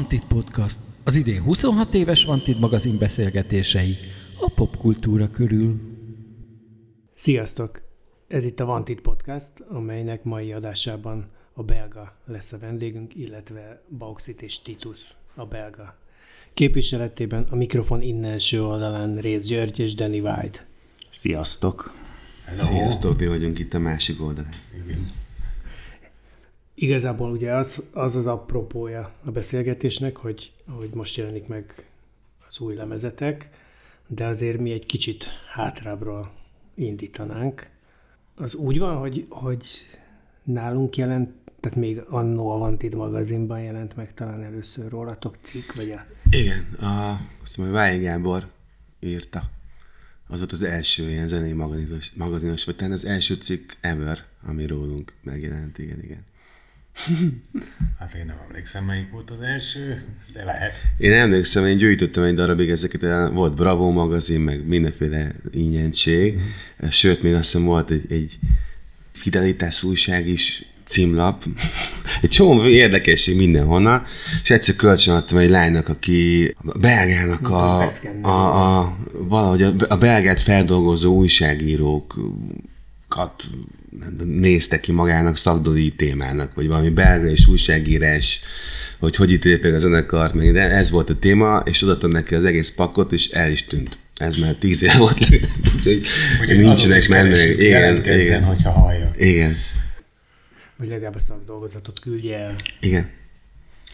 Vantit Podcast, az idén 26 éves Vantit magazin beszélgetései a popkultúra körül. Sziasztok! Ez itt a Vantit Podcast, amelynek mai adásában a belga lesz a vendégünk, illetve Bauxit és Titus a belga. Képviseletében a mikrofon innenső oldalán Rész György és Danny White. Sziasztok! Hello. Sziasztok, mi vagyunk itt a másik oldalon. Igen. Igazából ugye az az, az apropója a beszélgetésnek, hogy, hogy most jelenik meg az új lemezetek, de azért mi egy kicsit hátrábbról indítanánk. Az úgy van, hogy, hogy nálunk jelent, tehát még annó a magazinban jelent meg talán először rólatok cikk, vagy a... Igen, a, azt mondja, Váj Gábor írta. Az volt az első ilyen zenei magazinos, magazinos vagy talán az első cikk ever, ami rólunk megjelent, igen, igen. Hát én nem emlékszem, melyik volt az első, de lehet. Én emlékszem, én gyűjtöttem egy darabig ezeket, volt Bravo magazin, meg mindenféle ingyentség, mm. sőt, még azt hiszem volt egy, egy Fidelitás újság is címlap, egy csomó érdekesség mindenhonnan, és egyszer kölcsönadtam egy lánynak, aki a belgának a, a, a, valahogy a, a belgát feldolgozó újságírókat nézte ki magának szakdoli témának, vagy valami belga és újságírás, hogy hogy ítélik meg a zenekart, meg de ez volt a téma, és odaadtam neki az egész pakot, és el is tűnt. Ez már tíz év volt, úgyhogy nincsenek meg. Igen, igen. hogyha hallja. Igen. Vagy legalább a szakdolgozatot küldje el. Igen.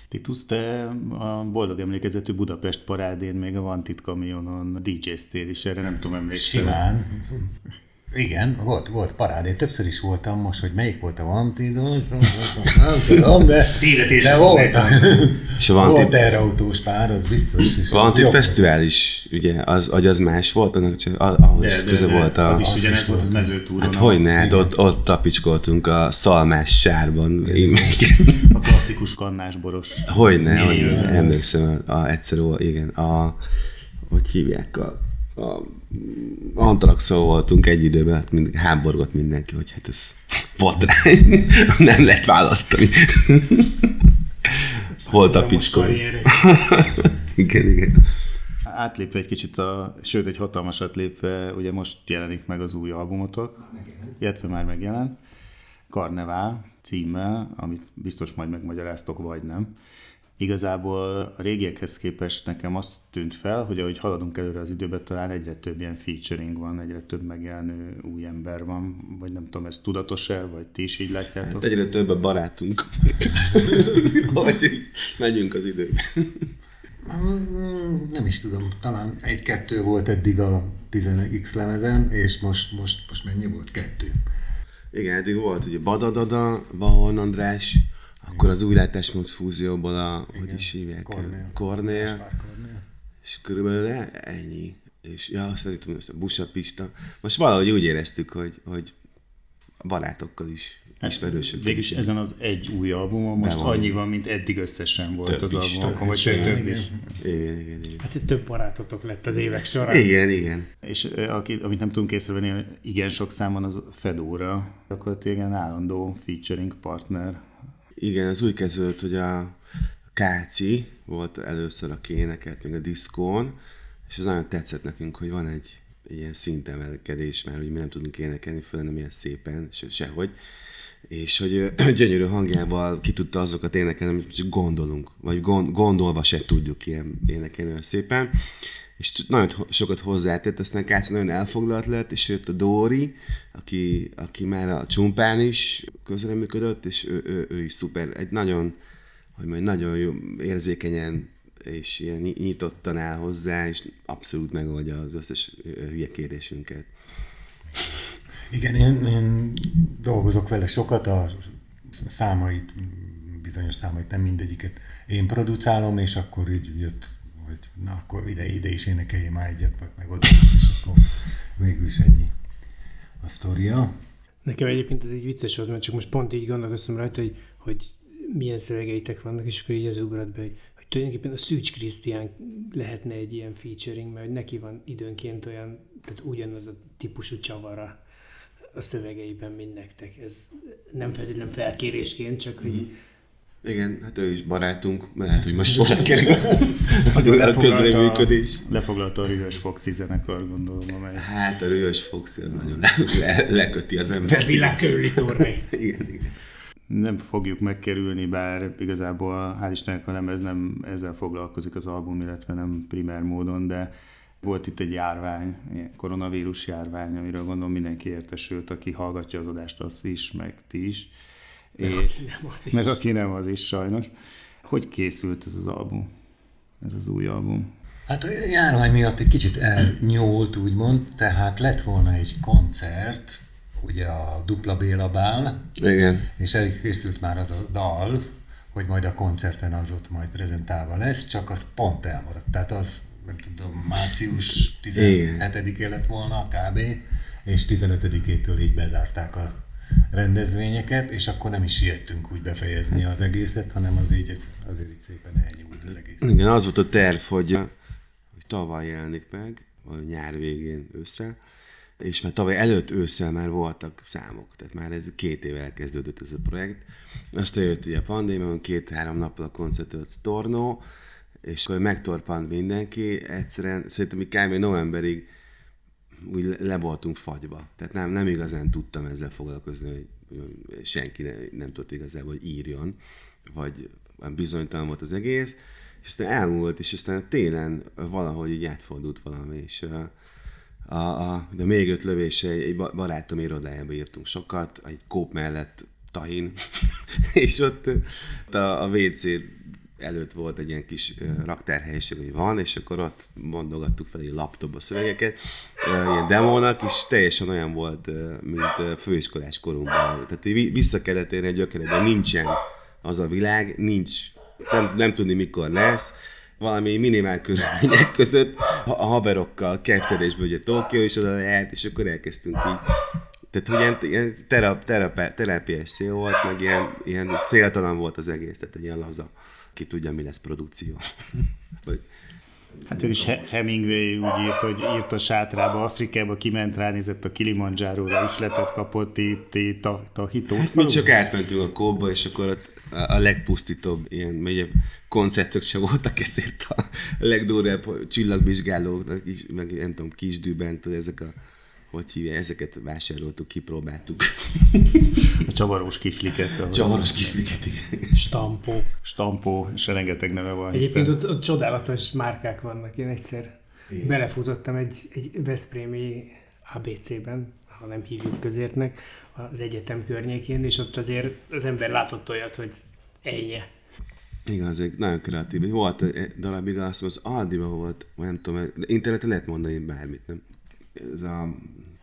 Titus, te a boldog emlékezetű Budapest parádén még a Vantit kamionon DJ-ztél is, erre nem tudom emlékszni. Simán. Igen, volt, volt parád. Én többször is voltam most, hogy melyik volt a Vantidos, nem tudom, de, de volt, és a Vantid, volt erre autós pár, az biztos. És Vantid Fesztivál is, ugye, az, hogy az más volt, annak csak ahhoz de, de, köze de, volt a... Az is ugyanez volt az mezőtúron. Hát hogy ne, hát ott, ott tapicskoltunk a szalmás sárban. A klasszikus kannás boros. Hogy ne, hogy emlékszem, a, a, egyszer, igen, a, hogy hívják, a a Antaraxol voltunk egy időben, hát mind, háborgott mindenki, hogy hát ez botrány, nem lehet választani. Volt a picskor. igen, igen. Átlépve egy kicsit, a, sőt egy hatalmasat lépve, ugye most jelenik meg az új albumotok, illetve már megjelent, Karnevál címmel, amit biztos majd megmagyaráztok, vagy nem. Igazából a régiekhez képest nekem azt tűnt fel, hogy ahogy haladunk előre az időben, talán egyre több ilyen featuring van, egyre több megjelenő új ember van, vagy nem tudom, ez tudatos-e, vagy ti is így látjátok? Hát egyre több a barátunk, hogy megyünk az időben. Nem is tudom, talán egy-kettő volt eddig a 10x lemezen, és most, most, most mennyi volt? Kettő. Igen, eddig volt ugye Badadada, Bahon András, akkor az új látásmód fúzióból a, Igen, hogy is hívják? Kornél. Kornél. És körülbelül ennyi. És ja, azt nem tudom, a Busa Pista. Most valahogy úgy éreztük, hogy, hogy barátokkal is hát, ismerősök. Végülis ezen az egy új albumon most van. annyi van, mint eddig összesen volt több az albumokon, vagy sőt több is. Igen, igen, igen. Hát több barátotok lett az évek során. Igen, igen. És aki, amit nem tudunk észrevenni, igen sok számon az Fedora, gyakorlatilag igen állandó featuring partner igen, az úgy kezdődött, hogy a Káci volt először, a énekelt még a diszkón, és az nagyon tetszett nekünk, hogy van egy, ilyen szintemelkedés, mert hogy mi nem tudunk énekelni, föl nem ilyen szépen, se, sehogy. És hogy gyönyörű hangjával ki tudta azokat énekelni, amit gondolunk, vagy gond, gondolva se tudjuk ilyen énekelni olyan szépen és nagyon sokat hozzátett, aztán Káci nagyon elfoglalt lett, és jött a Dóri, aki, aki már a Csumpán is közreműködött, és ő, ő, ő is szuper, egy nagyon, hogy majd nagyon jó, érzékenyen és ilyen nyitottan áll hozzá, és abszolút megoldja az összes hülye kérdésünket. Igen, én, én dolgozok vele sokat, a számait, bizonyos számait, nem mindegyiket én producálom, és akkor így jött hogy na akkor ide, ide is énekelje már egyet, meg, meg oda is, és akkor végül is ennyi a sztoria. Nekem egyébként ez egy vicces volt, mert csak most pont így gondolkoztam rajta, hogy, hogy milyen szövegeitek vannak, és akkor így az ugrat be, hogy, hogy tulajdonképpen a Szűcs Krisztián lehetne egy ilyen featuring, mert neki van időnként olyan, tehát ugyanaz a típusú csavara a szövegeiben, mint nektek. Ez nem feltétlenül felkérésként, csak hogy mm Igen, hát ő is barátunk, mert lehet, hogy most sorra kerül a közreműködés. Lefoglalta a Rühös Foxy zenekar, gondolom, amely... Hát a Rühös Foxy az nagyon le, le, leköti az ember. A világ körüli igen, igen. Nem fogjuk megkerülni, bár igazából hál' Istennek a lemez nem ezzel foglalkozik az album, illetve nem primer módon, de volt itt egy járvány, koronavírus járvány, amiről gondolom mindenki értesült, aki hallgatja az adást, az is, meg ti is. Meg aki nem az is. Meg aki nem az is sajnos. Hogy készült ez az album? Ez az új album? Hát a járvány miatt egy kicsit elnyúlt, úgymond, tehát lett volna egy koncert, ugye a Dupla Béla Bál, Igen. és elkészült már az a dal, hogy majd a koncerten az ott majd prezentálva lesz, csak az pont elmaradt. Tehát az, nem tudom, március 17-én lett volna kb. és 15-től így bezárták a rendezvényeket, és akkor nem is siettünk úgy befejezni az egészet, hanem az így, azért így szépen elnyúlt az egész. Igen, az volt a terv, hogy, hogy tavaly jelenik meg, vagy nyár végén ősszel, és már tavaly előtt ősszel már voltak számok, tehát már ez két éve elkezdődött ez a projekt. Aztán jött ugye a pandémia, két-három nappal a koncertölt Storno, és akkor megtorpant mindenki, egyszerűen szerintem kb. novemberig úgy le- voltunk fagyba. Tehát nem, nem igazán tudtam ezzel foglalkozni, hogy senki ne, nem tudott igazából, hogy írjon, vagy bizonytalan volt az egész, és aztán elmúlt, és aztán télen valahogy így átfordult valami, és a, a, de még öt lövése egy ba- barátom irodájába írtunk sokat, egy kóp mellett tahin, és ott a, a WC előtt volt egy ilyen kis raktárhelyiség, hogy van, és akkor ott mondogattuk fel egy laptopba szövegeket, ilyen demónak, és teljesen olyan volt, mint főiskolás korunkban. Tehát vissza kellett érni a gyökeredbe, nincsen az a világ, nincs, nem, nem tudni mikor lesz, valami minimál körülmények között a haverokkal kettelésbe ugye Tokió is oda lehet, és akkor elkezdtünk így tehát, ilyen, ilyen terap, terap, terápiás szél volt, meg ilyen, ilyen céltalan volt az egész, tehát egy ilyen laza. Ki tudja, mi lesz produkció. Vagy, Hát ő is He- Hemingway úgy írt, hogy írt a sátrába, Afrikába, kiment, ránézett a Kilimanjáróra, ihletet kapott itt, itt a, a hitót. hát mi csak átmentünk a kóba, és akkor ott a, legpusztítóbb ilyen, ugye koncertök se voltak, ezért a legdurvább csillagvizsgálók, meg nem tudom, kisdűben, ezek a hogy hívja, ezeket vásároltuk, kipróbáltuk. A csavarós kifliket. a Csavaros kifliket, igen. Stampó. Stampó, és rengeteg neve van. Egyébként Hiszen... ott, ott csodálatos márkák vannak. Én egyszer belefutottam egy, egy Veszprémi ABC-ben, ha nem hívjuk közértnek, az egyetem környékén, és ott azért az ember látott olyat, hogy ennyi. Igen, az egy nagyon kreatív. Volt egy darabig, azt az Aldiba volt, vagy nem tudom, interneten lehet mondani bármit, nem? Ez a,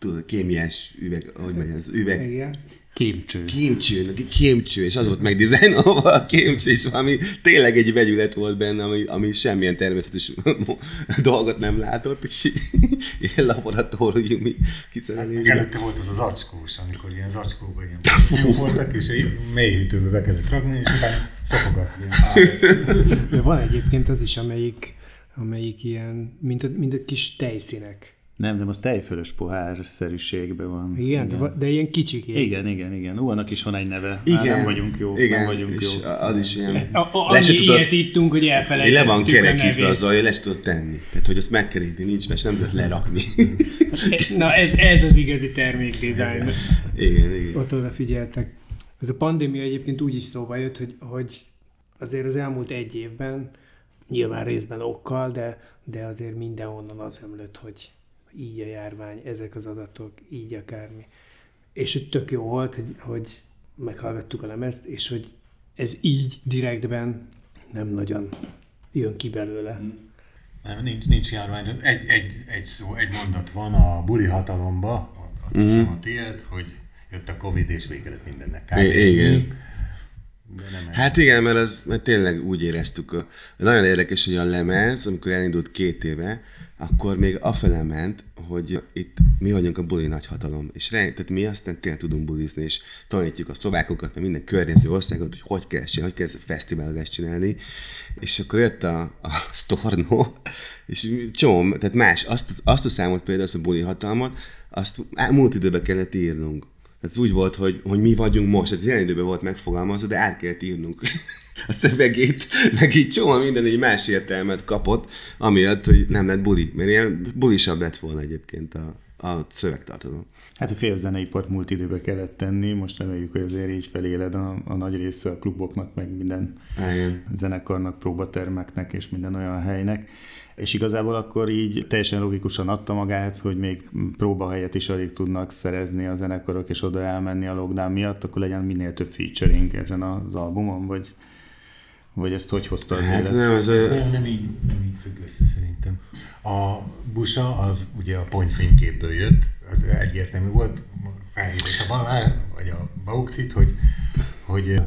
tudod, kémiás üveg, hogy megy ez, üveg, Igen. Kémcső. kémcső, kémcső, és az volt megdizájnolva a kémcső, és valami tényleg egy vegyület volt benne, ami, ami semmilyen természetes dolgot nem látott, és ilyen laboratóriumi Meg kiszerelés. előtte volt az az zacskós, amikor ilyen zacskóban ilyen voltak, és egy mély hűtőbe be kellett rakni, és utána szokogatni. De van egyébként az is, amelyik, amelyik ilyen, mint a, mint a kis tejszínek. Nem, nem, az tejfölös pohár-szerűségben van. Igen, De, va- de ilyen kicsik. ilyen. Igen, igen, igen. Ú, annak is van egy neve. Igen, Már nem vagyunk jó. igen, nem vagyunk és jó. az is ilyen... A, a, Le se tudod- ilyet ittunk, hogy elfelejtettük Le van kerekítve azzal, hogy le se tudod tenni. Tehát, hogy azt meg kell írni, nincs, mert nem lehet lerakni. Na ez, ez az igazi termékdizájn. igen, igen. Ott odafigyeltek. Ez a pandémia egyébként úgy is szóba jött, hogy, hogy azért az elmúlt egy évben, nyilván részben okkal, de, de azért mindenhonnan az ömlött, hogy így a járvány, ezek az adatok, így akármi. És hogy tök jó volt, hogy, hogy meghallgattuk a lemezt, és hogy ez így direktben nem nagyon jön ki belőle. Nem, nincs, nincs járvány. Egy, egy, egy szó, egy mondat van a buli hatalomba, azt hiszem a tiéd, hogy jött a Covid, és vége lett mindennek. I- igen. De nem Hát igen, mert, az, mert tényleg úgy éreztük. A, nagyon érdekes, hogy a lemez, amikor elindult két éve, akkor még afele ment, hogy itt mi vagyunk a buli nagyhatalom, és re, tehát mi aztán tényleg tudunk bulizni, és tanítjuk a szlovákokat, meg minden környező országot, hogy hogy kell csinálni, hogy kell fesztiválozást csinálni, és akkor jött a, a Storno, és csomó, tehát más, azt, azt a számot például, azt a buli hatalmat, azt múlt időben kellett írnunk. Tehát ez úgy volt, hogy, hogy mi vagyunk most, tehát az jelen időben volt megfogalmazva, de át kellett írnunk. a szövegét, meg így csomó minden egy más értelmet kapott, amiatt, hogy nem lett buli, mert ilyen bulisabb lett volna egyébként a, a szövegtartalom. Hát a fél zeneipart múlt időbe kellett tenni, most reméljük, hogy azért így feléled a, a nagy része a kluboknak, meg minden Igen. zenekarnak, próbatermeknek és minden olyan helynek. És igazából akkor így teljesen logikusan adta magát, hogy még próbahelyet is alig tudnak szerezni a zenekarok, és oda elmenni a lockdown miatt, akkor legyen minél több featuring ezen az albumon, vagy, vagy ezt hogy hozta az Hát élet? nem, az a, Nem, nem így, nem így függ össze szerintem. A busa az ugye a ponyfényképből jött, az egyértelmű volt, felhívott a Balár, vagy a Bauxit, hogy, hogy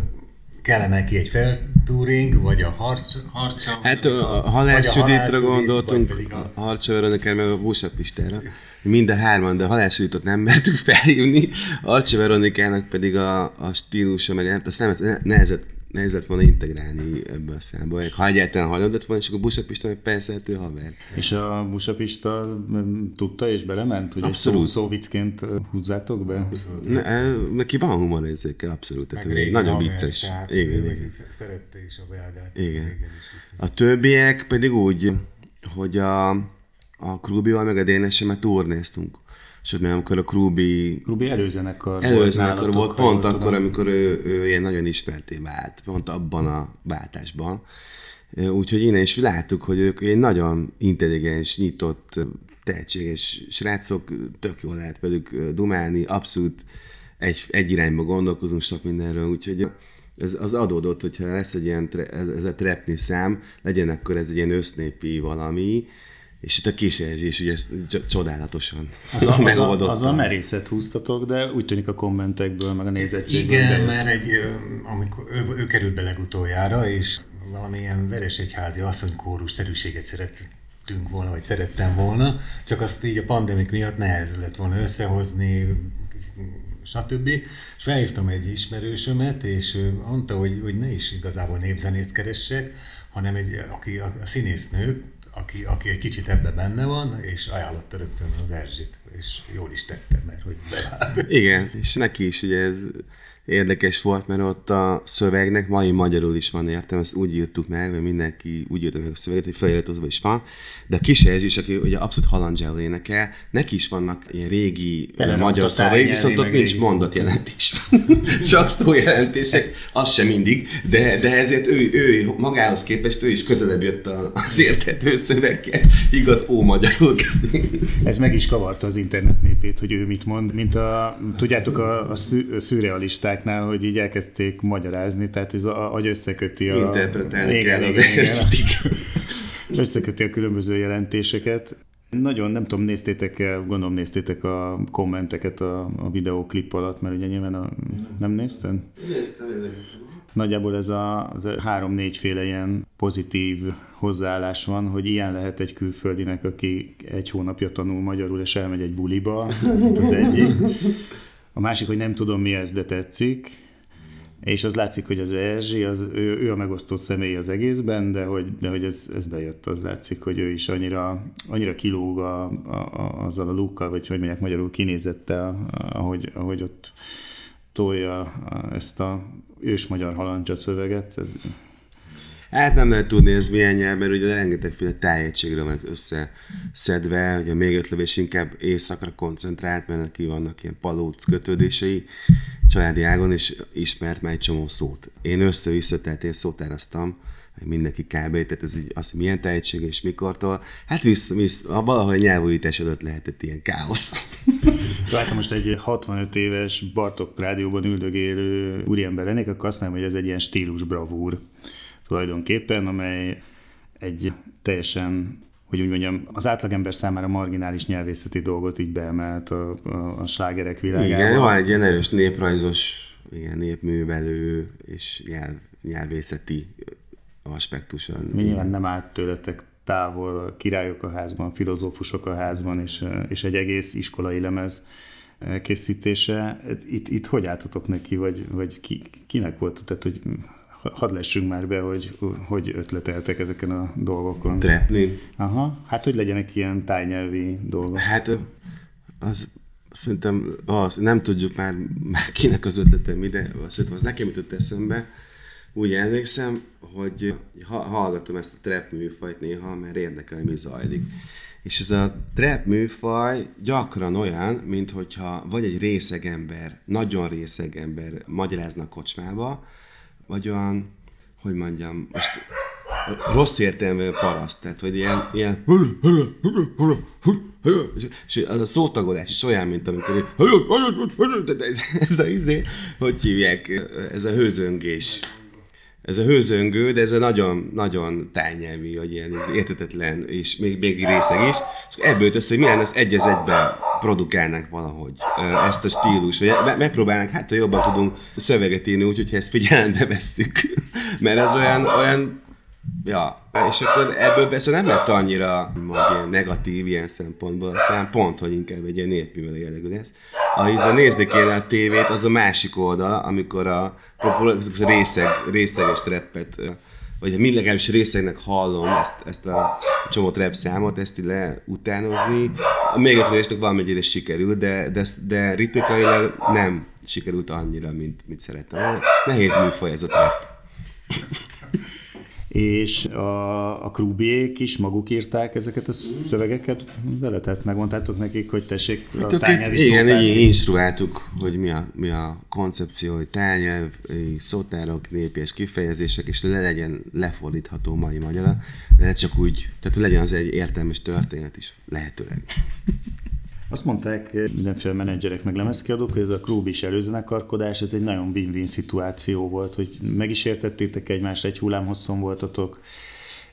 kellene neki egy feltúring, vagy a harc, harca. Hát a, a vagy Halász a Juditra Halász gondoltunk, a a, Harcsa Veronikán, meg a Busa Pistára. Mind a hárman, de a Halász Juditot nem mertük felhívni, Harcsa Veronikának pedig a, a stílusa, meg nem, azt nem, nehezett, nehezett volna integrálni ebbe a számba. Ha egyáltalán hajlandott volna, és akkor Busa Pista meg persze, hát ő haver. És a Busapista mm, tudta és belement, hogy Abszolút. egy szó, szóviccként ö, húzzátok be? Ne, eh, neki van humorérzéke, abszolút. Tehát meg régi nagyon haver, vicces. tehát Igen, igen. Szerette is a belgát. Igen. is. A többiek pedig úgy, hogy a, a Krubival meg a Dénessel turnéztunk. Sőt, mert amikor a Krubi Rubi előzenekar előzenekar volt, jól pont tudom. akkor, amikor ő, ő ilyen nagyon ismerté vált, pont abban a váltásban. Úgyhogy innen is láttuk, hogy ők egy nagyon intelligens, nyitott, tehetséges srácok, tök jól lehet velük dumálni, abszolút egy, egy irányba gondolkozunk sok mindenről, úgyhogy ez az adódott, hogyha lesz egy ilyen, ez, ez a trepni szám, legyen akkor ez egy ilyen össznépi valami, és itt a is ugye ezt c- csodálatosan Az a, az, a, az a merészet húztatok, de úgy tűnik a kommentekből, meg a nézettségből. Igen, bejött. mert egy, amikor ő, ő került be legutoljára, és valamilyen veresegyházi asszonykórus szerűséget szerettünk volna, vagy szerettem volna, csak azt így a pandemik miatt nehéz lett volna összehozni, stb. És felhívtam egy ismerősömet, és ő mondta, hogy, hogy ne is igazából népzenészt keressek, hanem egy, aki a, a színésznő, aki, aki egy kicsit ebbe benne van, és ajánlotta rögtön az Erzsit, és jól is tette, mert hogy bevág. Igen, és neki is ugye ez érdekes volt, mert ott a szövegnek mai magyarul is van értem, ezt úgy írtuk meg, hogy mindenki úgy írta meg a szöveget, hogy feliratozva is van, de a kis is, aki ugye abszolút halandzsául énekel, neki is vannak ilyen régi Tele magyar szavai, viszont ott nincs mondatjelentés. Csak szójelentések, az sem mindig, de, de ezért ő, ő magához képest ő is közelebb jött az érthető szöveghez, igaz, ó magyarul. Ez meg is kavarta az internet népét, hogy ő mit mond, mint a, tudjátok, a, a szü, a szürrealistáknál, hogy így elkezdték magyarázni, tehát az a- agy összeköti a... Interpretálni kell az Erzsitig. Összeköti a különböző jelentéseket. Nagyon, nem tudom, néztétek -e, gondolom néztétek a kommenteket a, a videóklip alatt, mert ugye nyilván a, nem nézted? Nagyjából ez a, az a három-négyféle ilyen pozitív hozzáállás van, hogy ilyen lehet egy külföldinek, aki egy hónapja tanul magyarul, és elmegy egy buliba, ez itt az egyik. A másik, hogy nem tudom mi ez, de tetszik. És az látszik, hogy az Erzsi, az, ő, ő a megosztó személy az egészben, de hogy, de hogy ez, ez bejött, az látszik, hogy ő is annyira, annyira kilóg a, a, a, azzal a lúkkal, vagy hogy mondják magyarul kinézettel, ahogy, ahogy ott tolja ezt a ős magyar halandzsa szöveget. Ez, Hát nem lehet tudni, ez milyen nyelv, mert ugye rengetegféle tájegységről van ez összeszedve, ugye még öt lövés inkább éjszakra koncentrált, mert neki vannak ilyen palóc kötődései családi ágon, és ismert már egy csomó szót. Én össze-vissza, tehát én szótáraztam, mindenki kb. Tehát ez így, az, hogy milyen tájegység és mikortól, hát vissza, vissza valahogy nyelvújítás előtt lehetett ilyen káosz. Ha most egy 65 éves Bartok rádióban üldögélő úriember lennék, akkor azt mondanám, hogy ez egy ilyen stílus bravúr tulajdonképpen, amely egy teljesen hogy úgy mondjam, az átlagember számára marginális nyelvészeti dolgot így beemelt a, a, a slágerek világába. Igen, van egy ilyen erős néprajzos, igen, népművelő és nyelv, nyelvészeti aspektusa. Mi nyilván nem állt tőletek távol a királyok a házban, filozófusok a házban, és, és egy egész iskolai lemez készítése. Itt, itt hogy álltatok neki, vagy, vagy ki, kinek volt, tehát hogy hadd lessünk már be, hogy hogy ötleteltek ezeken a dolgokon. Trepni. Aha, hát hogy legyenek ilyen tájnyelvi dolgok. Hát az szerintem az, nem tudjuk már, már kinek az ötlete mi, de szerintem az nekem jutott eszembe, úgy emlékszem, hogy ha, hallgatom ezt a trap műfajt néha, mert érdekel, mi zajlik. És ez a trap műfaj gyakran olyan, mint hogyha vagy egy részeg ember, nagyon részeg ember magyarázna kocsmába, vagy olyan, hogy mondjam, most rossz értelmű paraszt, tehát hogy ilyen, ilyen és az a szótagolás is olyan, mint amikor ez a izé, hogy hívják, ez a hőzöngés. Ez a hőzöngő, de ez a nagyon, nagyon tájnyelvi, hogy ilyen ez értetetlen, és még, még részeg is. És ebből össze, hogy milyen ezt egy az egyben produkálnak valahogy ezt a stílus, vagy megpróbálnak, hát ha jobban tudunk szöveget írni, úgyhogy ezt figyelembe vesszük. Mert ez olyan, olyan Ja, és akkor ebből persze nem lett annyira majd ilyen negatív ilyen szempontból, aztán pont, hogy inkább egy ilyen népművelő jellegű lesz. A nézni kéne a tévét, az a másik oldal, amikor a, a részeg, részeges treppet, vagy mi legalábbis részegnek hallom ezt, ezt a csomó trap számot, ezt így leutánozni. Még öt valamennyire sikerül, de, de, de ritmikailag nem sikerült annyira, mint, mint szerettem. Nehéz műfaj ez a trap és a, a Krubiék is maguk írták ezeket a szövegeket vele, tehát megmondtátok nekik, hogy tessék a hát tányelvi Igen, így instruáltuk, hogy mi a, mi a koncepció, hogy tányelv, szótárok, népies kifejezések, és le legyen lefordítható mai magyarra, de csak úgy, tehát legyen az egy értelmes történet is, lehetőleg. Azt mondták mindenféle menedzserek meg lemezkiadók, hogy ez a klub is előzenekarkodás, ez egy nagyon win-win szituáció volt, hogy meg is értettétek egymást, egy hullámhosszon voltatok,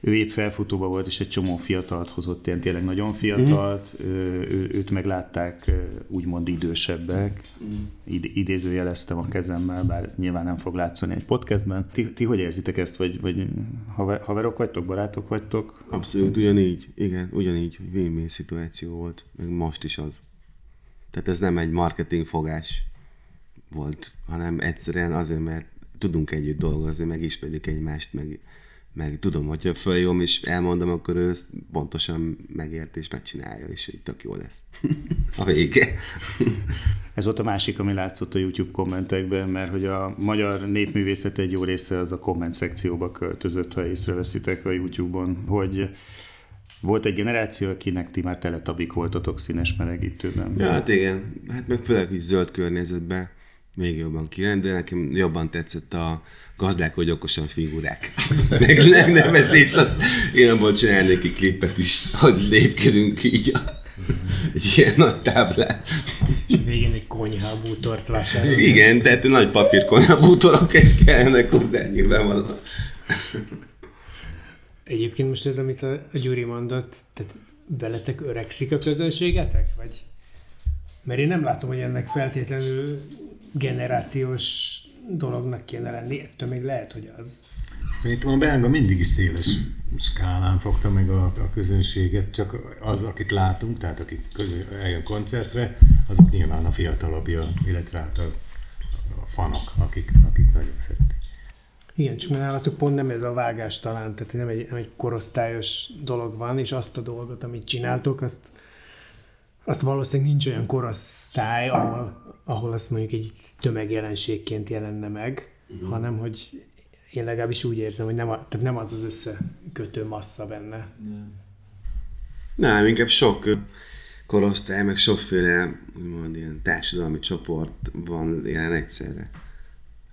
ő épp felfutóba volt, és egy csomó fiatalt hozott, ilyen tényleg nagyon fiatalt, mm. ő, őt meglátták úgymond idősebbek, mm. Id- idézőjeleztem a kezemmel, bár ez nyilván nem fog látszani egy podcastben. Ti, ti hogy érzitek ezt, vagy, vagy haver, haverok vagytok, barátok vagytok? Abszolút ugyanígy, igen, ugyanígy, win-win szituáció volt, meg most is az. Tehát ez nem egy marketing fogás volt, hanem egyszerűen azért, mert tudunk együtt dolgozni, megismerjük egymást, meg meg tudom, hogyha följön és elmondom, akkor ő ezt pontosan megért és megcsinálja, és így tök jó lesz. a vége. Ez volt a másik, ami látszott a YouTube kommentekben, mert hogy a magyar népművészet egy jó része az a komment szekcióba költözött, ha észreveszitek a YouTube-on, hogy volt egy generáció, akinek ti már teletabik voltatok színes melegítőben. Ja, hát igen. Hát meg főleg így zöld környezetben még jobban kijön, de nekem jobban tetszett a hogy okosan figurák. Meg megnevezés, azt én abból csinálnék egy klipet is, hogy lépkedünk így a, egy ilyen nagy táblát. És végén egy konyhabútort vásárolni. Igen, tehát nagy papír konyhabútorok is kellene hozzá nyilvánvalóan. Egyébként most ez, amit a Gyuri mondott, tehát veletek öregszik a közönségetek? Vagy? Mert én nem látom, hogy ennek feltétlenül generációs dolognak kéne lenni, ettől még lehet, hogy az. Szerintem a belga mindig is széles skálán fogta meg a, a közönséget, csak az, akit látunk, tehát akik közül, eljön koncertre, azok nyilván a fiatalabbja, illetve hát a, a fanok, akik, akik nagyon szeretik. Igen, csak nálatok pont nem ez a vágás talán, tehát nem egy, nem egy korosztályos dolog van, és azt a dolgot, amit csináltok, azt, azt valószínűleg nincs olyan korosztály, ahol ahol azt mondjuk egy tömegjelenségként jelenne meg, uh-huh. hanem hogy én legalábbis úgy érzem, hogy nem, a, tehát nem az az összekötő massza benne. Nem, inkább sok korosztály, meg sokféle úgymond, ilyen társadalmi csoport van jelen egyszerre.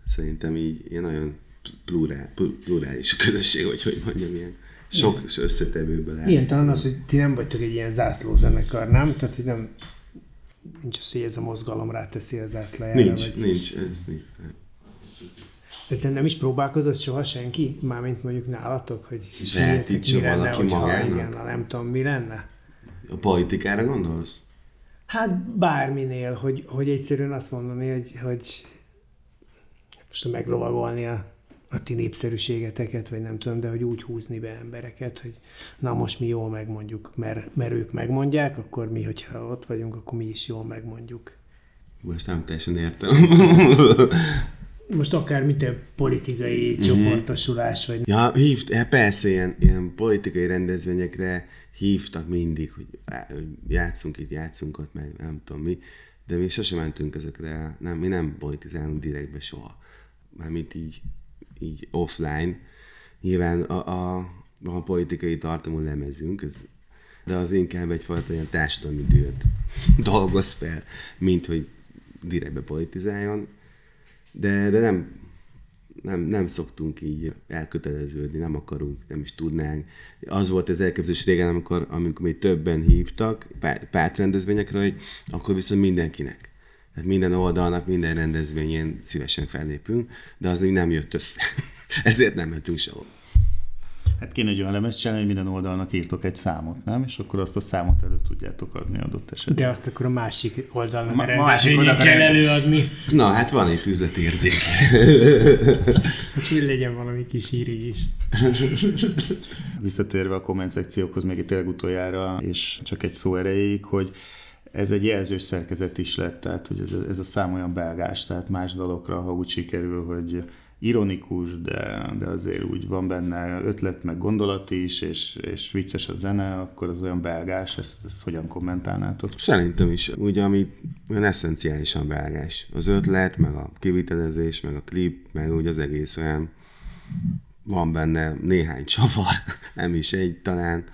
Szerintem így ilyen nagyon plurál, plurális a közösség, hogy hogy mondjam, ilyen sok összetevőből áll. Ilyen talán az, hogy ti nem vagytok egy ilyen zászlózenekar, nem? Tehát, hogy nem nincs az, hogy ez a mozgalom ráteszi a zászlajára. Nincs, vagy... nincs, ez nincs. Ezzel nem is próbálkozott soha senki? Mármint mondjuk nálatok, hogy Zsátítsa mi lenne, valaki magának? Igen, nem tudom, mi lenne? A politikára gondolsz? Hát bárminél, hogy, hogy egyszerűen azt mondani, hogy, hogy most meglovagolni a a ti népszerűségeteket, vagy nem tudom, de hogy úgy húzni be embereket, hogy na most mi jól megmondjuk, mert, mert ők megmondják, akkor mi, hogyha ott vagyunk, akkor mi is jól megmondjuk. Ezt nem teljesen értem. most akár mit politikai mm-hmm. csoportosulás, vagy... Ja, hívt, hát persze, ilyen, ilyen politikai rendezvényekre hívtak mindig, hogy játszunk itt, játszunk ott, meg nem tudom mi, de mi sosem mentünk ezekre, nem, mi nem politizálunk direktbe soha. Mármint így így offline. Nyilván a, a, a politikai tartalmú lemezünk, ez, de az inkább egyfajta ilyen társadalmi dühöt dolgoz fel, mint hogy direktbe politizáljon. De, de nem, nem, nem szoktunk így elköteleződni, nem akarunk, nem is tudnánk. Az volt az elképzelés régen, amikor, amikor még többen hívtak pártrendezvényekre, hogy akkor viszont mindenkinek. Tehát minden oldalnak, minden rendezvényén szívesen fellépünk, de az még nem jött össze. Ezért nem mentünk sehol. Hát kéne egy olyan lemez csinálni, hogy minden oldalnak írtok egy számot, nem? És akkor azt a számot elő tudjátok adni adott esetben. De azt akkor a másik oldalnak Ma- másik oldalra kell előadni. Na, hát van egy üzletérzék. Hát hogy legyen valami kis irigy is. Visszatérve a komment szekciókhoz még tényleg utoljára, és csak egy szó erejéig, hogy ez egy jelzős szerkezet is lett, tehát hogy ez, ez a szám olyan belgás, tehát más dalokra, ha úgy sikerül, hogy ironikus, de, de azért úgy van benne ötlet, meg gondolat is, és, és vicces a zene, akkor az olyan belgás, ezt, ezt hogyan kommentálnátok? Szerintem is, ugye, ami olyan eszenciálisan belgás. Az ötlet, meg a kivitelezés, meg a klip, meg úgy az egész olyan van benne néhány csavar, nem is egy talán,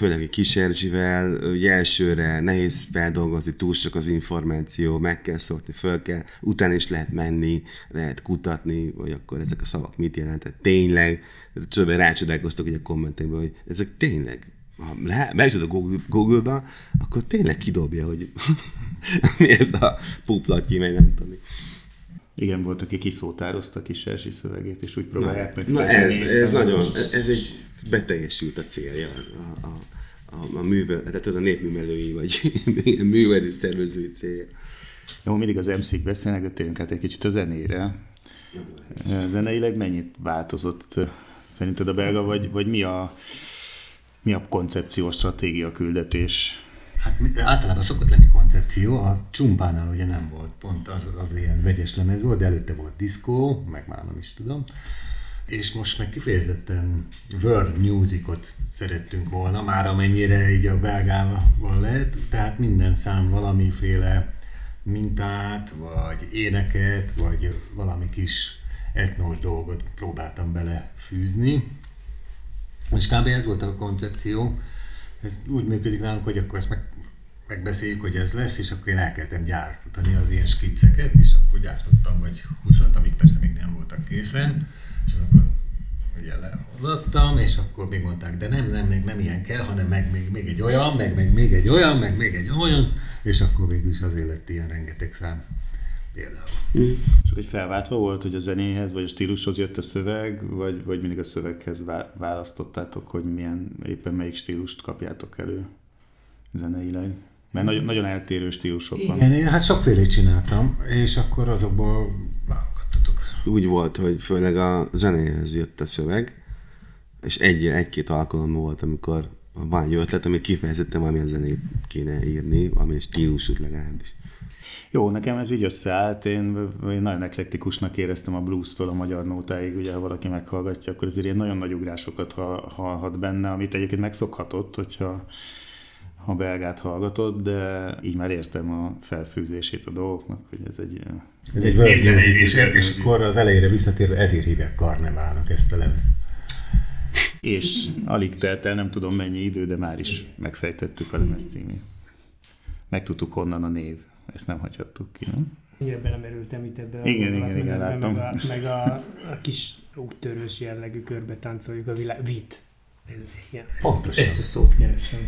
főleg egy kis Erzsivel, elsőre nehéz feldolgozni, túl sok az információ, meg kell szokni, föl kell, utána is lehet menni, lehet kutatni, hogy akkor ezek a szavak mit jelentek, tényleg, csodában rácsodálkoztak ugye a kommentekben, hogy ezek tényleg ha beütöd a Google, Google-ba, akkor tényleg kidobja, hogy mi ez a puplatyi, meg nem tudom. Igen, volt, aki kiszótározta kis Erzsi szövegét, és úgy próbálják meg Na ez, ez nagyon, ez egy beteljesült a célja a, a, a, a művel, tehát a népművelői, vagy művelő szervezői célja. Jó, mindig az MC-k beszélnek, de térjünk át egy kicsit a zenére. Zeneileg mennyit változott szerinted a belga, vagy, vagy mi a, mi a koncepció, stratégia, küldetés? Hát általában szokott lenni koncepció, a csumpánál ugye nem volt, pont az, az ilyen vegyes lemez volt, de előtte volt diszkó, meg már nem is tudom. És most meg kifejezetten world musicot szerettünk volna, már amennyire így a belgával lehet, tehát minden szám valamiféle mintát, vagy éneket, vagy valami kis etnos dolgot próbáltam belefűzni. És kb. ez volt a koncepció. Ez úgy működik nálunk, hogy akkor ezt meg, megbeszéljük, hogy ez lesz, és akkor én elkezdem gyártani az ilyen skicceket, és akkor gyártottam vagy 20 amik persze még nem voltak készen, és azokat ugye leodattam, és akkor még mondták, de nem, nem, még nem ilyen kell, hanem meg még, még egy olyan, meg, meg még egy olyan, meg még egy olyan, és akkor végül is azért lett ilyen rengeteg szám például. És egy felváltva volt, hogy a zenéhez vagy a stílushoz jött a szöveg, vagy, vagy mindig a szöveghez vá- választottátok, hogy milyen, éppen melyik stílust kapjátok elő zeneileg? Mert nagyon, nagyon eltérő stílusok Igen, van. én hát sokfélét csináltam, és akkor azokból válogattatok. Úgy volt, hogy főleg a zenéhez jött a szöveg, és egy, egy-két alkalom volt, amikor van egy ötlet, ami kifejezetten valamilyen zenét kéne írni, valamilyen stílusút legalábbis. Jó, nekem ez így összeállt, én, én nagyon eklektikusnak éreztem a blues-tól a magyar nótáig, ugye ha valaki meghallgatja, akkor azért ilyen nagyon nagy ugrásokat ha- hallhat benne, amit egyébként megszokhatott, hogyha ha belgát hallgatod, de így már értem a felfűzését a dolgoknak, hogy ez egy ilyen Ez egy world és, akkor az elejére visszatérve ezért hívják karneválnak ezt a lemezt. És alig telt el, nem tudom mennyi idő, de már is megfejtettük a lemez címét. Megtudtuk honnan a név. Ezt nem hagyhattuk ki, nem? Ugye belemerültem itt ebbe a Igen, igen, igen, láttam. Meg, a, meg a, a kis úttörős jellegű körbe táncoljuk a világ. Vit. Igen, Pontosan. Ezt a szót keresem.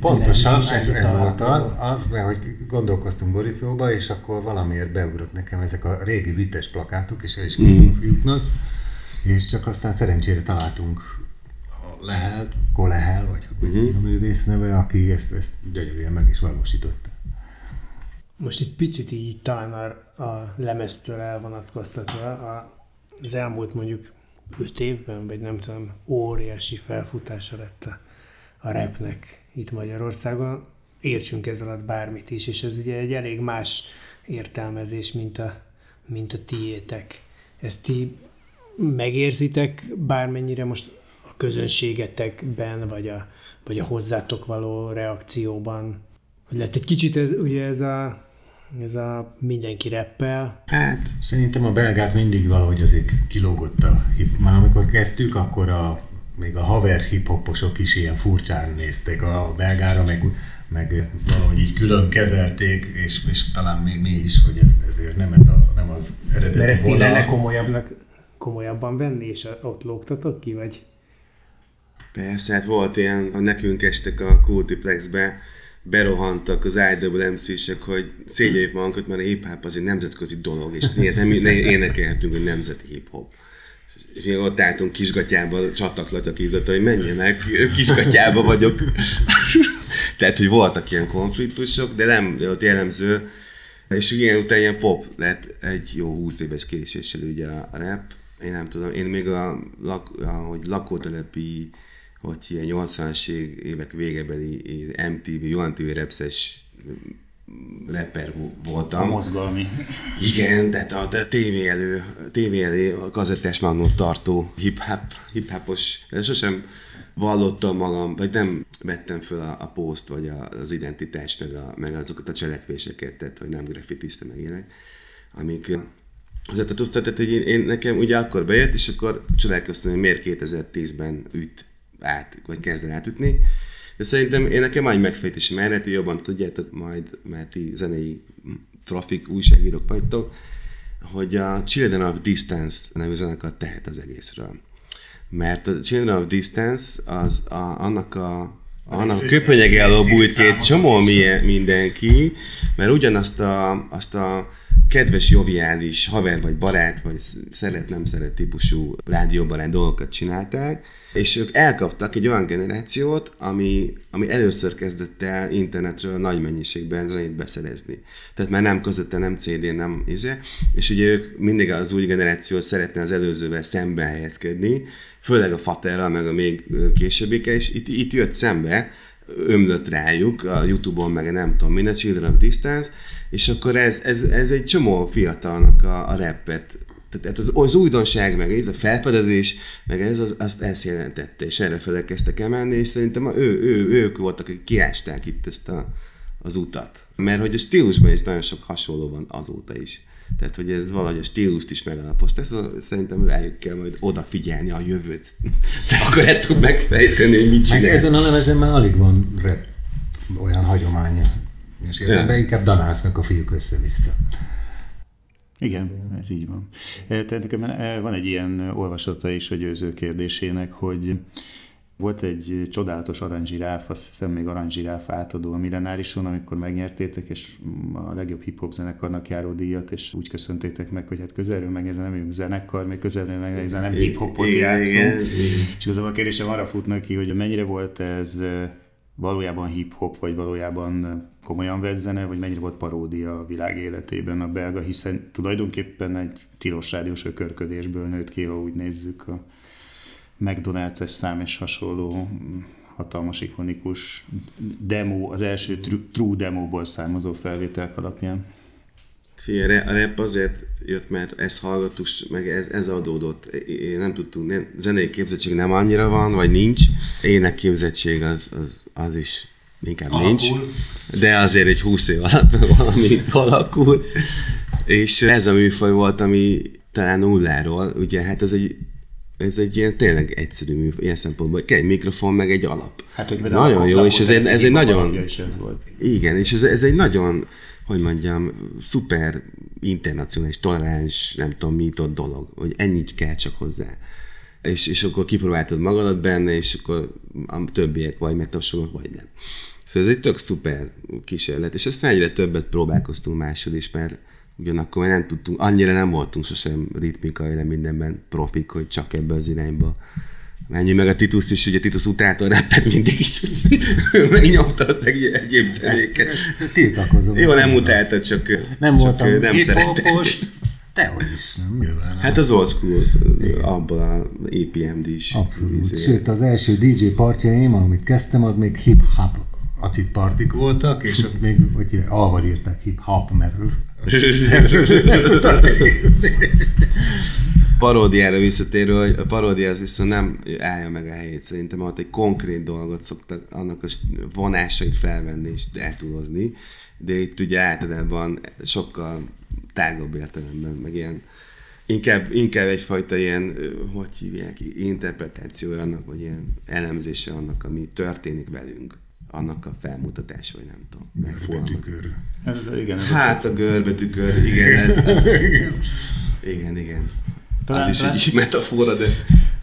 Pontosan, Világos ez, ez volt az, az, mert hogy gondolkoztunk borítóba, és akkor valamiért beugrott nekem ezek a régi vites plakátok, és el is küldtem a fiúknak, és csak aztán szerencsére találtunk a Lehel, Kolehel, vagy uh-huh. a művész neve, aki ezt, ezt gyönyörűen meg is valósította. Most egy picit így talán a, a lemeztől elvonatkoztatva, a, az elmúlt mondjuk öt évben, vagy nem tudom, óriási felfutása lett a, a rapnek itt Magyarországon. Értsünk ez alatt bármit is, és ez ugye egy elég más értelmezés, mint a, mint a tiétek. Ezt ti megérzitek bármennyire most a közönségetekben, vagy a, vagy a hozzátok való reakcióban, hogy lett egy kicsit ez, ugye ez a Ez a mindenki reppel. Hát, Szerintem a belgát mindig valahogy azért kilógott a hip. Már amikor kezdtük, akkor a, még a haver hiphoposok is ilyen furcsán nézték a belgára, meg, meg valahogy így külön kezelték, és, és talán mi, mi is, hogy ez, ezért nem, ez a, nem az eredeti Mert ezt lenne komolyabbnak, komolyabban venni, és ott lógtatok ki, vagy? Persze, hát volt ilyen, ha nekünk estek a Cultiplexbe, berohantak az IWMC-sek, hogy szégyeljük magunkat, mert a hip-hop az egy nemzetközi dolog, és ilyet nem, nem énekelhetünk, hogy nemzeti hip-hop. És mi ott álltunk kisgatyába, csataklatyak ízott, hogy menjenek, kisgatyába vagyok. Tehát, hogy voltak ilyen konfliktusok, de nem volt jellemző. És ilyen után ilyen pop lett egy jó 20 éves késéssel ugye a rap. Én nem tudom, én még a, lak, a hogy lakótelepi, hogy ilyen 80-as évek végebeli MTV, jó MTV repszes rapper voltam. A mozgalmi. Igen, de a, a tévé elő, tévé elé a kazettás magnót tartó hip-hop, hip-hopos, de sosem vallottam magam, vagy nem vettem föl a, a poszt, vagy a, az identitást, meg, a, meg azokat a cselekvéseket, tehát hogy nem graffitizte meg ilyenek, amik tehát azt tehát, hogy én, én, nekem ugye akkor bejött, és akkor csodálkoztam, hogy miért 2010-ben üt át, vagy kezd el átütni. De szerintem én nekem annyi megfejtésem erre, ti jobban tudjátok majd, mert ti zenei trafik újságírók vagytok, hogy a Children of Distance nevű zenekar tehet az egészről. Mert a Children of Distance az a, annak a annak a köpönyege alól bújt egy csomó milyen- mindenki, mert ugyanazt a, azt a kedves, joviális haver vagy barát, vagy szeret-nem szeret típusú rádióbarát dolgokat csinálták, és ők elkaptak egy olyan generációt, ami, ami először kezdett el internetről nagy mennyiségben zenét beszerezni. Tehát már nem közötte, nem CD, nem izé, és ugye ők mindig az új generáció szeretne az előzővel szemben helyezkedni, főleg a Faterral, meg a még későbbikkel, és itt, itt jött szembe, ömlött rájuk a Youtube-on, meg a nem tudom, minden Children of Distance, és akkor ez, ez, ez egy csomó fiatalnak a, a rappet tehát az, az újdonság, meg ez a felfedezés, meg ez az, azt ezt jelentette, és erre fele kezdtek emelni, és szerintem ő, ő, ők voltak, akik kiásták itt ezt a, az utat. Mert hogy a stílusban is nagyon sok hasonló van azóta is. Tehát, hogy ez valahogy a stílust is megalapozta. Ezt szerintem rájuk kell majd odafigyelni a jövőt. De akkor el tud megfejteni, hogy mit Meg csinál. ezen a lemezen már alig van rap olyan hagyománya. És értelemben Ja. inkább danásznak a fiúk össze-vissza. Igen, ez így van. Eh, Tehát nekem eh, van egy ilyen olvasata is a győző kérdésének, hogy volt egy csodálatos aranzsiráf, azt hiszem még aranzsiráf átadó a millenárison, amikor megnyertétek, és a legjobb hip-hop zenekarnak járó díjat, és úgy köszöntétek meg, hogy hát közelről meg ez nem vagyunk zenekar, még közelről meg ez nem hip-hopot játszunk. És igazából a kérdésem arra fut neki, hogy mennyire volt ez valójában hip-hop, vagy valójában komolyan vett zene, vagy mennyire volt paródia a világ életében a belga, hiszen tulajdonképpen egy tilos rádiós ökörködésből nőtt ki, ha úgy nézzük a McDonald's-es szám és hasonló mm, hatalmas, ikonikus demo, az első tru- true demóból származó felvételek alapján. Figyelj, a rap azért jött, mert ezt hallgattuk, meg ez, ez adódott. Én nem tudtunk, nem, zenei képzettség nem annyira van, vagy nincs. Ének képzettség az, az, az is inkább alakul. nincs. De azért egy 20 év alatt valami alakul. És ez a műfaj volt, ami talán nulláról, ugye hát ez egy ez egy ilyen tényleg egyszerű műfaj, ilyen szempontból, kell egy mikrofon, meg egy alap. Hát, hogy nagyon jó, és ez egy, ez egy nagyon... is ez volt. Igen, és ez, ez egy nagyon, hogy mondjam, szuper internacionális, toleráns, nem tudom, mit dolog, hogy ennyit kell csak hozzá. És, és akkor kipróbáltad magadat benne, és akkor a többiek vagy megtassolnak, vagy nem. Szóval ez egy tök szuper kísérlet, és aztán egyre többet próbálkoztunk máshol is, mert ugyanakkor már nem tudtunk, annyira nem voltunk sosem ritmikailag mindenben profik, hogy csak ebbe az irányba Menjünk meg a Titus is, ugye Titus utálta a rappet mindig is, megnyomta az egy- egyéb zenéket. Tiltakozom. Jó, nem utálta, csak Nem csak voltam nem hip-hopos. Dehogy is, nem nyilván. Hát az old school, abból a EPMD is. Abszolút. izé. Sőt, az első DJ partjaim, amit kezdtem, az még hip-hop acid partik voltak, és ott még, hogy hívják, alval írták hip-hop, mert paródiára visszatérő, hogy a paródia az viszont nem állja meg a helyét szerintem, ott egy konkrét dolgot szoktak annak a vonásait felvenni és eltúlozni, de itt ugye általában sokkal tágabb értelemben, meg ilyen inkább, inkább egyfajta ilyen, hogy hívják, interpretációja annak, vagy ilyen elemzése annak, ami történik velünk annak a felmutatás, vagy nem tudom. Görbetükör. Ez, igen, ez Hát a görbetükör, igen, ez, ez, igen, igen. Talán- az is talán- egy metafora, de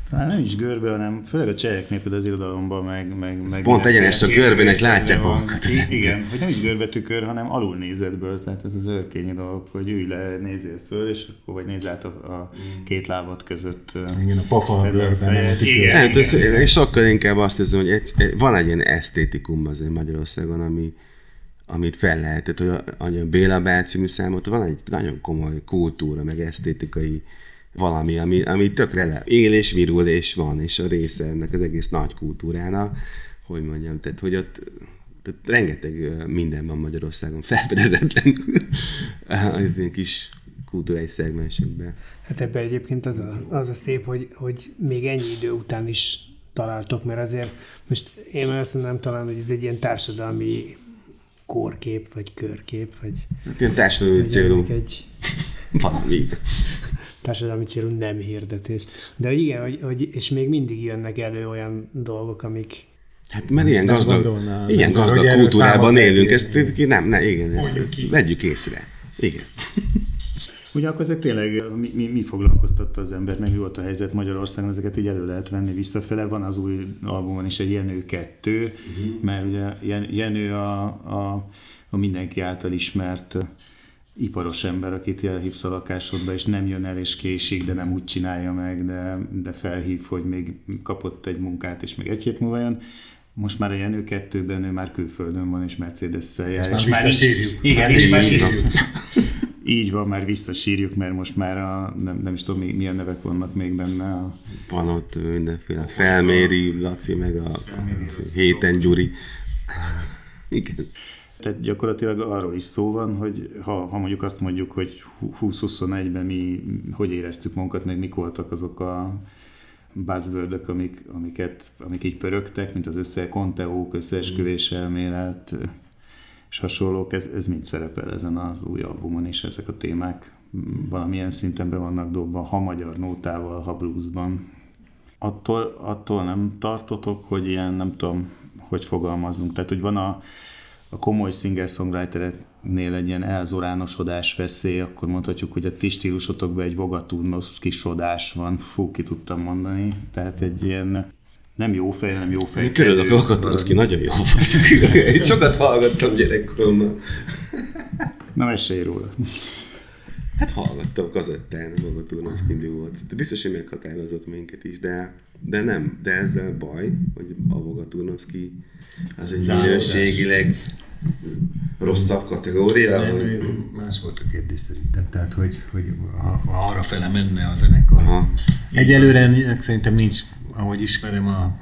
Talán nem is görbe, hanem főleg a cseheknél például az irodalomban, meg... meg, meg pont egyenes a görbének látják magukat. Igen, hogy nem is görbetükör, hanem alulnézetből, tehát ez az örkényi dolog, hogy ülj le, nézzél föl, és akkor vagy nézz át a, a két lábad között. Igen, a pafa a Fedd a görbe, nem a fejed. tükör. Igen. Hát ez, én sokkal inkább azt érzem, hogy egy, van egy ilyen esztétikum azért Magyarországon, ami, amit fel lehet, tehát hogy a, a Béla Bál című számot, van egy nagyon komoly kultúra, meg esztétikai valami, ami, ami tökre le, él és virul és van, és a része ennek az egész nagy kultúrának, hogy mondjam, tehát hogy ott tehát rengeteg minden van Magyarországon felfedezetlen az ilyen kis kulturális szegmensekben. Hát ebben egyébként az a, az a szép, hogy, hogy még ennyi idő után is találtok, mert azért most én azt nem talán, hogy ez egy ilyen társadalmi kórkép, vagy körkép, vagy, Hát ilyen társadalmi célú egy valami. társadalmi célú nem hirdetés. De hogy igen, hogy, hogy, és még mindig jönnek elő olyan dolgok, amik Hát mert ilyen Nem gazdag, gondolná, ilyen nem, gazdag kultúrában élünk, ezt ki- nem, ne, igen, ezt, ezt ki. vegyük észre. Igen. Ugye akkor ezek tényleg mi, mi, mi foglalkoztatta az embert, meg mi volt a helyzet Magyarországon, ezeket így elő lehet venni visszafele. Van az új albumon is egy Jenő 2, uh-huh. mert ugye Jen- Jenő a, a, a mindenki által ismert iparos ember, akit elhívsz a lakásodba, és nem jön el, és késik, de nem úgy csinálja meg, de, de felhív, hogy még kapott egy munkát, és még egy hét múlva jön. Most már a Jenő 2-ben ő már külföldön van, és Mercedes-szel jár. már és már is- visszasírjuk. Igen, Már és már visszasírjuk. így van, már visszasírjuk, mert most már a, nem, nem is tudom, mi- milyen nevek vannak még benne. A, Van ott mindenféle felméri, Laci, meg a héten Gyuri. Igen. Tehát gyakorlatilag arról is szó van, hogy ha, ha mondjuk azt mondjuk, hogy 20-21-ben mi hogy éreztük magunkat, meg mik voltak azok a buzzword amik, amiket, amik így pörögtek, mint az össze, konteók, összeesküvés elmélet, és hasonlók, ez, ez mind szerepel ezen az új albumon is, ezek a témák valamilyen szinten be vannak dobva, ha magyar nótával, ha bluesban. Attól, attól nem tartotok, hogy ilyen, nem tudom, hogy fogalmazunk, tehát hogy van a, a komoly singer-songwritereknél egy ilyen elzoránosodás veszély, akkor mondhatjuk, hogy a ti stílusotokban egy vogaturnoszkisodás van, fú, ki tudtam mondani, tehát egy ilyen nem jó fej, nem jó fej. Körülök a Katonszki nagyon jó volt. Én sokat hallgattam gyerekkoromban. Na, mesélj róla. Hát hallgattam kazettán, maga Turnoszki volt. De biztos, hogy meghatározott minket is, de, de nem. De ezzel baj, hogy a Voga Turnoszki az egy minőségileg rosszabb kategória. Nem, hogy- más volt a kérdés szerintem, tehát hogy, hogy ha, arra fele menne a zenekar. Aha. Egyelőre szerintem nincs, ahogy ismerem a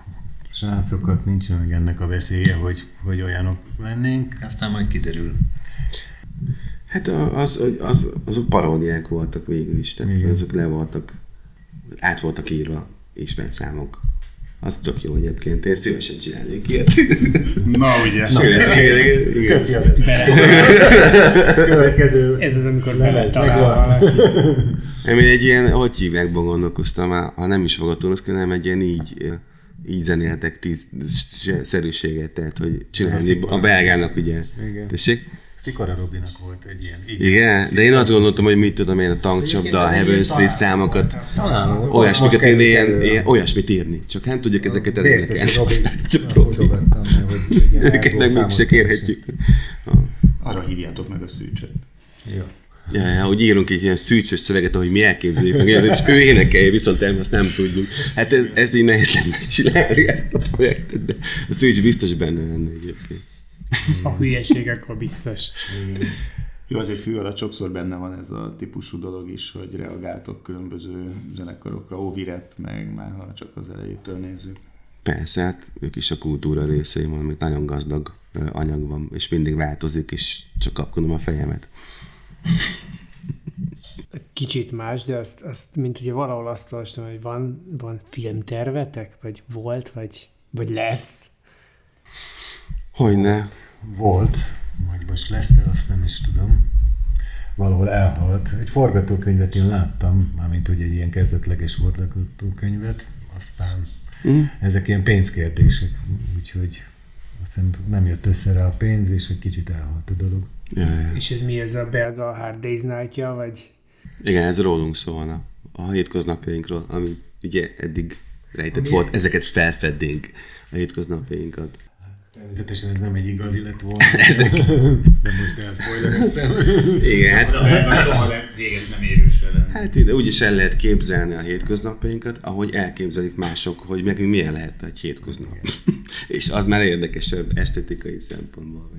srácokat, nincs meg ennek a veszélye, hogy, hogy olyanok lennénk, aztán majd kiderül. Hát az, az, azok paródiák voltak végül is, tehát Igen. azok le voltak, át voltak írva ismert számok. Az tök jó egyébként, én szívesen csinálnék ilyet. Na, ugye. Igen, igen. Köszi az következő ez az, amikor lemez lehet talál megvan. valaki. Én egy ilyen, hogy hívják, gondolkoztam, ha nem is fogatónoszki, hanem egy ilyen így, így zenéltek tíz szerűséget, tehát hogy csinálni a belgának ugye. Igen. Tessék? Szikora Robinak volt egy ilyen. így- Igen, de én azt gondoltam, hogy mit tudom én, a tankcsapda, a Heaven Street számokat, olyasmiket került ilyen, olyasmit írni. Csak nem tudjuk ezeket ilyen Őket meg mégse számot kérhetjük. Arra hívjátok meg a szűcset. Jó. Ja, ja, hogy írunk egy ilyen szűcsös szöveget, ahogy mi elképzeljük meg, és ő énekelje, viszont nem, azt nem tudjuk. Hát ez, ez így nehéz lenne csinálni ezt a projektet, de a szűcs biztos benne lenne egyébként. A hülyeségekről biztos. Jó, azért fű alatt sokszor benne van ez a típusú dolog is, hogy reagáltok különböző zenekarokra, Ovirep, meg már ha csak az elejétől nézzük. Persze, hát ők is a kultúra részei amit nagyon gazdag anyag van, és mindig változik, és csak kapkodom a fejemet. kicsit más, de azt, azt mint hogy valahol azt olvastam, hogy van, van filmtervetek, vagy volt, vagy, vagy lesz. Hogyne. Volt, vagy most lesz-e, azt nem is tudom. Valahol elhalt. Egy forgatókönyvet én láttam, mármint hogy egy ilyen kezdetleges forgatókönyvet, aztán mm. ezek ilyen pénzkérdések, úgyhogy azt hiszem nem jött össze rá a pénz, és egy kicsit elhalt a dolog. Ja, ja. És ez mi, ez a belga Hard Days night vagy? Igen, ez rólunk szólna. A hétköznapjainkról, ami ugye eddig rejtett ami volt, ezeket felfednénk a hétköznapjainkat. Természetesen ez nem egy igazi lett volna. Ezek. De most elspoilereztem. Igen, hát... A soha véget nem érő Hát ide úgyis el lehet képzelni a hétköznapjainkat, ahogy elképzelik mások, hogy nekünk milyen lehet egy hétköznap. És az már érdekesebb esztetikai szempontból.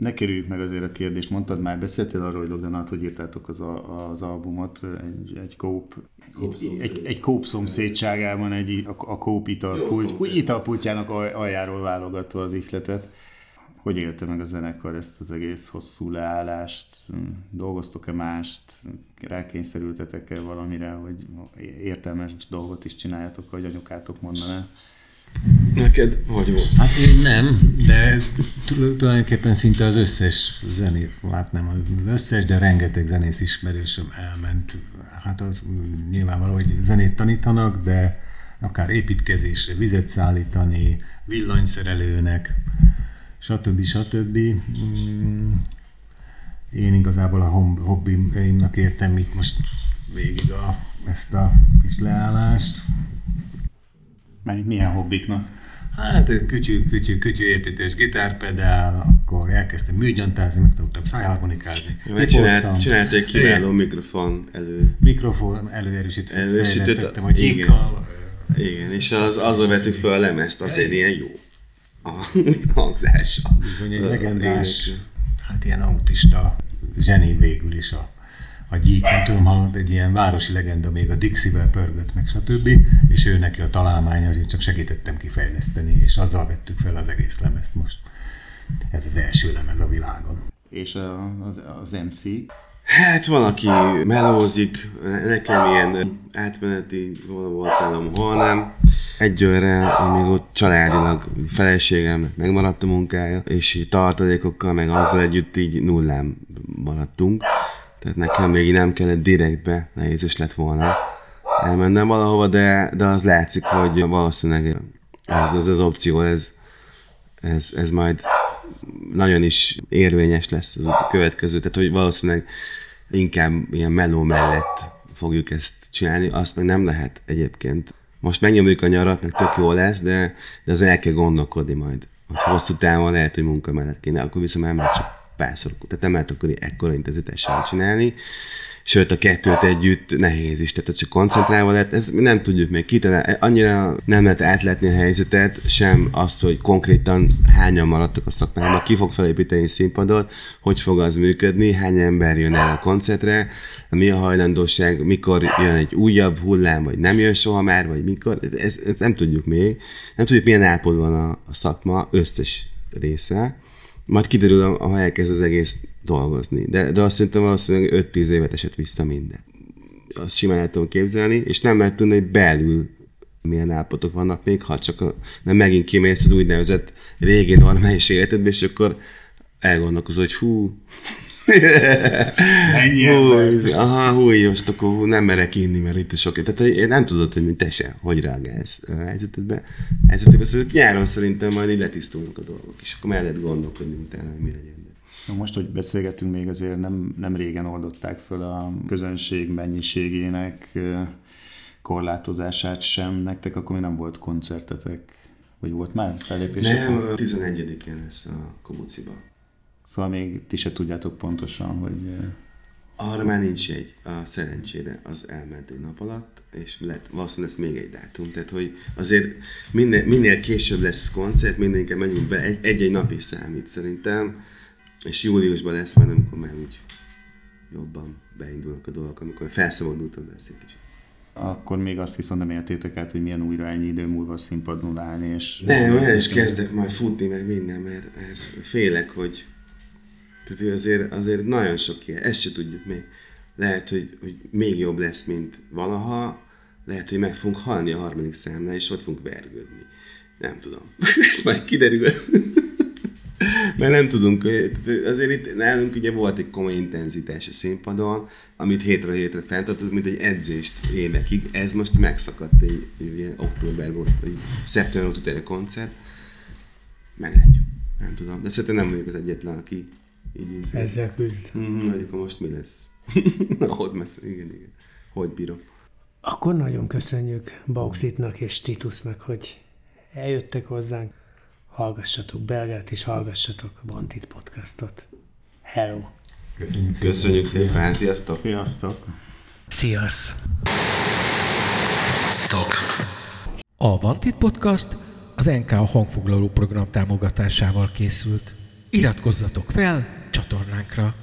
Ne kerüljük meg azért a kérdést, mondtad már, beszéltél arról, hogy Logdanát, hogy írtátok az, a, az albumot egy, egy kóp egy, egy, egy kóp szomszédságában egy, a, a kóp italpult, italpultjának aljáról válogatva az ihletet. Hogy élte meg a zenekar ezt az egész hosszú leállást? Dolgoztok-e mást? Rákényszerültetek-e valamire, hogy értelmes dolgot is csináljatok, hogy anyukátok mondaná? Neked hogy volt? Hát én nem, de tulajdonképpen szinte az összes zenét, hát nem az összes, de rengeteg zenész ismerősöm elment. Hát az nyilvánvaló, hogy zenét tanítanak, de akár építkezésre, vizet szállítani, villanyszerelőnek, stb. stb. Mm, én igazából a hobbiimnak értem itt most végig a, ezt a kis leállást. Mert milyen hobbiknak? Hát kütyű, kütyű, kütyű építés, gitárpedál, akkor elkezdtem műgyantázni, megtanultam szájharmonikázni. Ja, csinált, csinált egy kiváló mikrofon elő. Mikrofon előerősített, előerősített hogy igen. Igen, és az, azon vettük fel a lemezt, azért ilyen jó a hangzása. Bizony egy legendás, hát ilyen autista zseni végül is a, a gyík, nem tudom, ha egy ilyen városi legenda még a Dixie-vel pörgött meg, stb. És ő neki a találmánya, én csak segítettem kifejleszteni, és azzal vettük fel az egész lemezt most. Ez az első lemez a világon. És az, az MC? Hát van, aki melózik, nekem ilyen átmeneti volt nálam, hol nem egyőre, amíg ott családilag feleségem megmaradt a munkája, és tartalékokkal, meg azzal együtt így nullám maradtunk. Tehát nekem még nem kellett direktbe, nehéz is lett volna elmennem valahova, de, de az látszik, hogy valószínűleg ez az, az opció, ez, ez, ez majd nagyon is érvényes lesz az a következő, tehát hogy valószínűleg inkább ilyen meló mellett fogjuk ezt csinálni, azt meg nem lehet egyébként. Most megnyomjuk a nyarat, meg tök jó lesz, de, de az el kell gondolkodni majd. Hogy hosszú távon lehet, hogy munka mellett kéne, akkor viszont már csak párszor, tehát nem lehet akkor ekkora intenzitással csinálni. Sőt a kettőt együtt nehéz is, tehát csak koncentrálva lett, ez nem tudjuk még kitalálni, annyira nem lehet átlátni a helyzetet, sem azt, hogy konkrétan hányan maradtak a szakmában, ki fog felépíteni színpadot, hogy fog az működni, hány ember jön el a koncertre, mi a hajlandóság, mikor jön egy újabb hullám, vagy nem jön soha már, vagy mikor, ez, ez nem tudjuk még, nem tudjuk milyen állapotban van a, a szakma összes része, majd kiderül, ha elkezd az egész dolgozni. De, de azt szerintem valószínűleg 5-10 évet esett vissza minden. Azt simán el tudom képzelni, és nem lehet tudni, hogy belül milyen állapotok vannak még, ha csak nem megint kimész az úgynevezett régi normális életedbe, és akkor elgondolkozol, hogy hú, Ennyi hú, aha, hú, most akkor hú, nem merek inni, mert itt sok. Tehát én nem tudod, hogy mint te se, hogy reagálsz a helyzetedbe. helyzetedbe. Szóval nyáron szerintem majd így letisztulnak a dolgok, és akkor mellett gondolkodni utána, hogy mi legyen. Na most, hogy beszélgetünk, még azért nem, nem régen oldották föl a közönség mennyiségének korlátozását sem. Nektek akkor még nem volt koncertetek? Vagy volt már fellépés? Nem, 11-én lesz a Kobuciba. Szóval még ti se tudjátok pontosan, hogy... Arra már nincs egy, a szerencsére az elment egy nap alatt, és lett, valószínűleg lesz még egy dátum. Tehát, hogy azért minél, minél később lesz koncert, minél inkább menjünk be, egy-egy nap is számít szerintem, és júliusban lesz majd, amikor már úgy jobban beindulnak a dolgok, amikor felszabadultam lesz egy kicsit. Akkor még azt viszont nem éltétek át, hogy milyen újra ennyi idő múlva színpadon állni, és... Nem, el is kezdek majd futni, meg minden, mert, mert félek, hogy tehát azért, azért nagyon sok ilyen, ezt se tudjuk még, lehet, hogy, hogy még jobb lesz, mint valaha, lehet, hogy meg fogunk halni a harmadik számnál, és ott fogunk vergődni. Nem tudom. Ez majd kiderül. Mert nem tudunk, azért itt nálunk ugye volt egy komoly intenzitás a színpadon, amit hétről hétre fenntartottuk, mint egy edzést évekig. Ez most megszakadt egy, egy ilyen októberben volt, egy szeptember óta koncert. Meglátjuk. Nem tudom. De szerintem nem vagyok az egyetlen, aki így ízé. Ezzel küzd. Mm, akkor most mi lesz? Hogy messze, igen, igen. Hogy bírom. Akkor nagyon köszönjük Bauxitnak és Titusnak, hogy eljöttek hozzánk. Hallgassatok belgát, és hallgassatok Vantit podcastot. Hello! Köszönjük szépen. Köszönjük szépen, sziasztok! Sziasztok! Sziasz! A Vantit Podcast az NK hangfoglaló program támogatásával készült. Iratkozzatok fel csatornánkra!